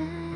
said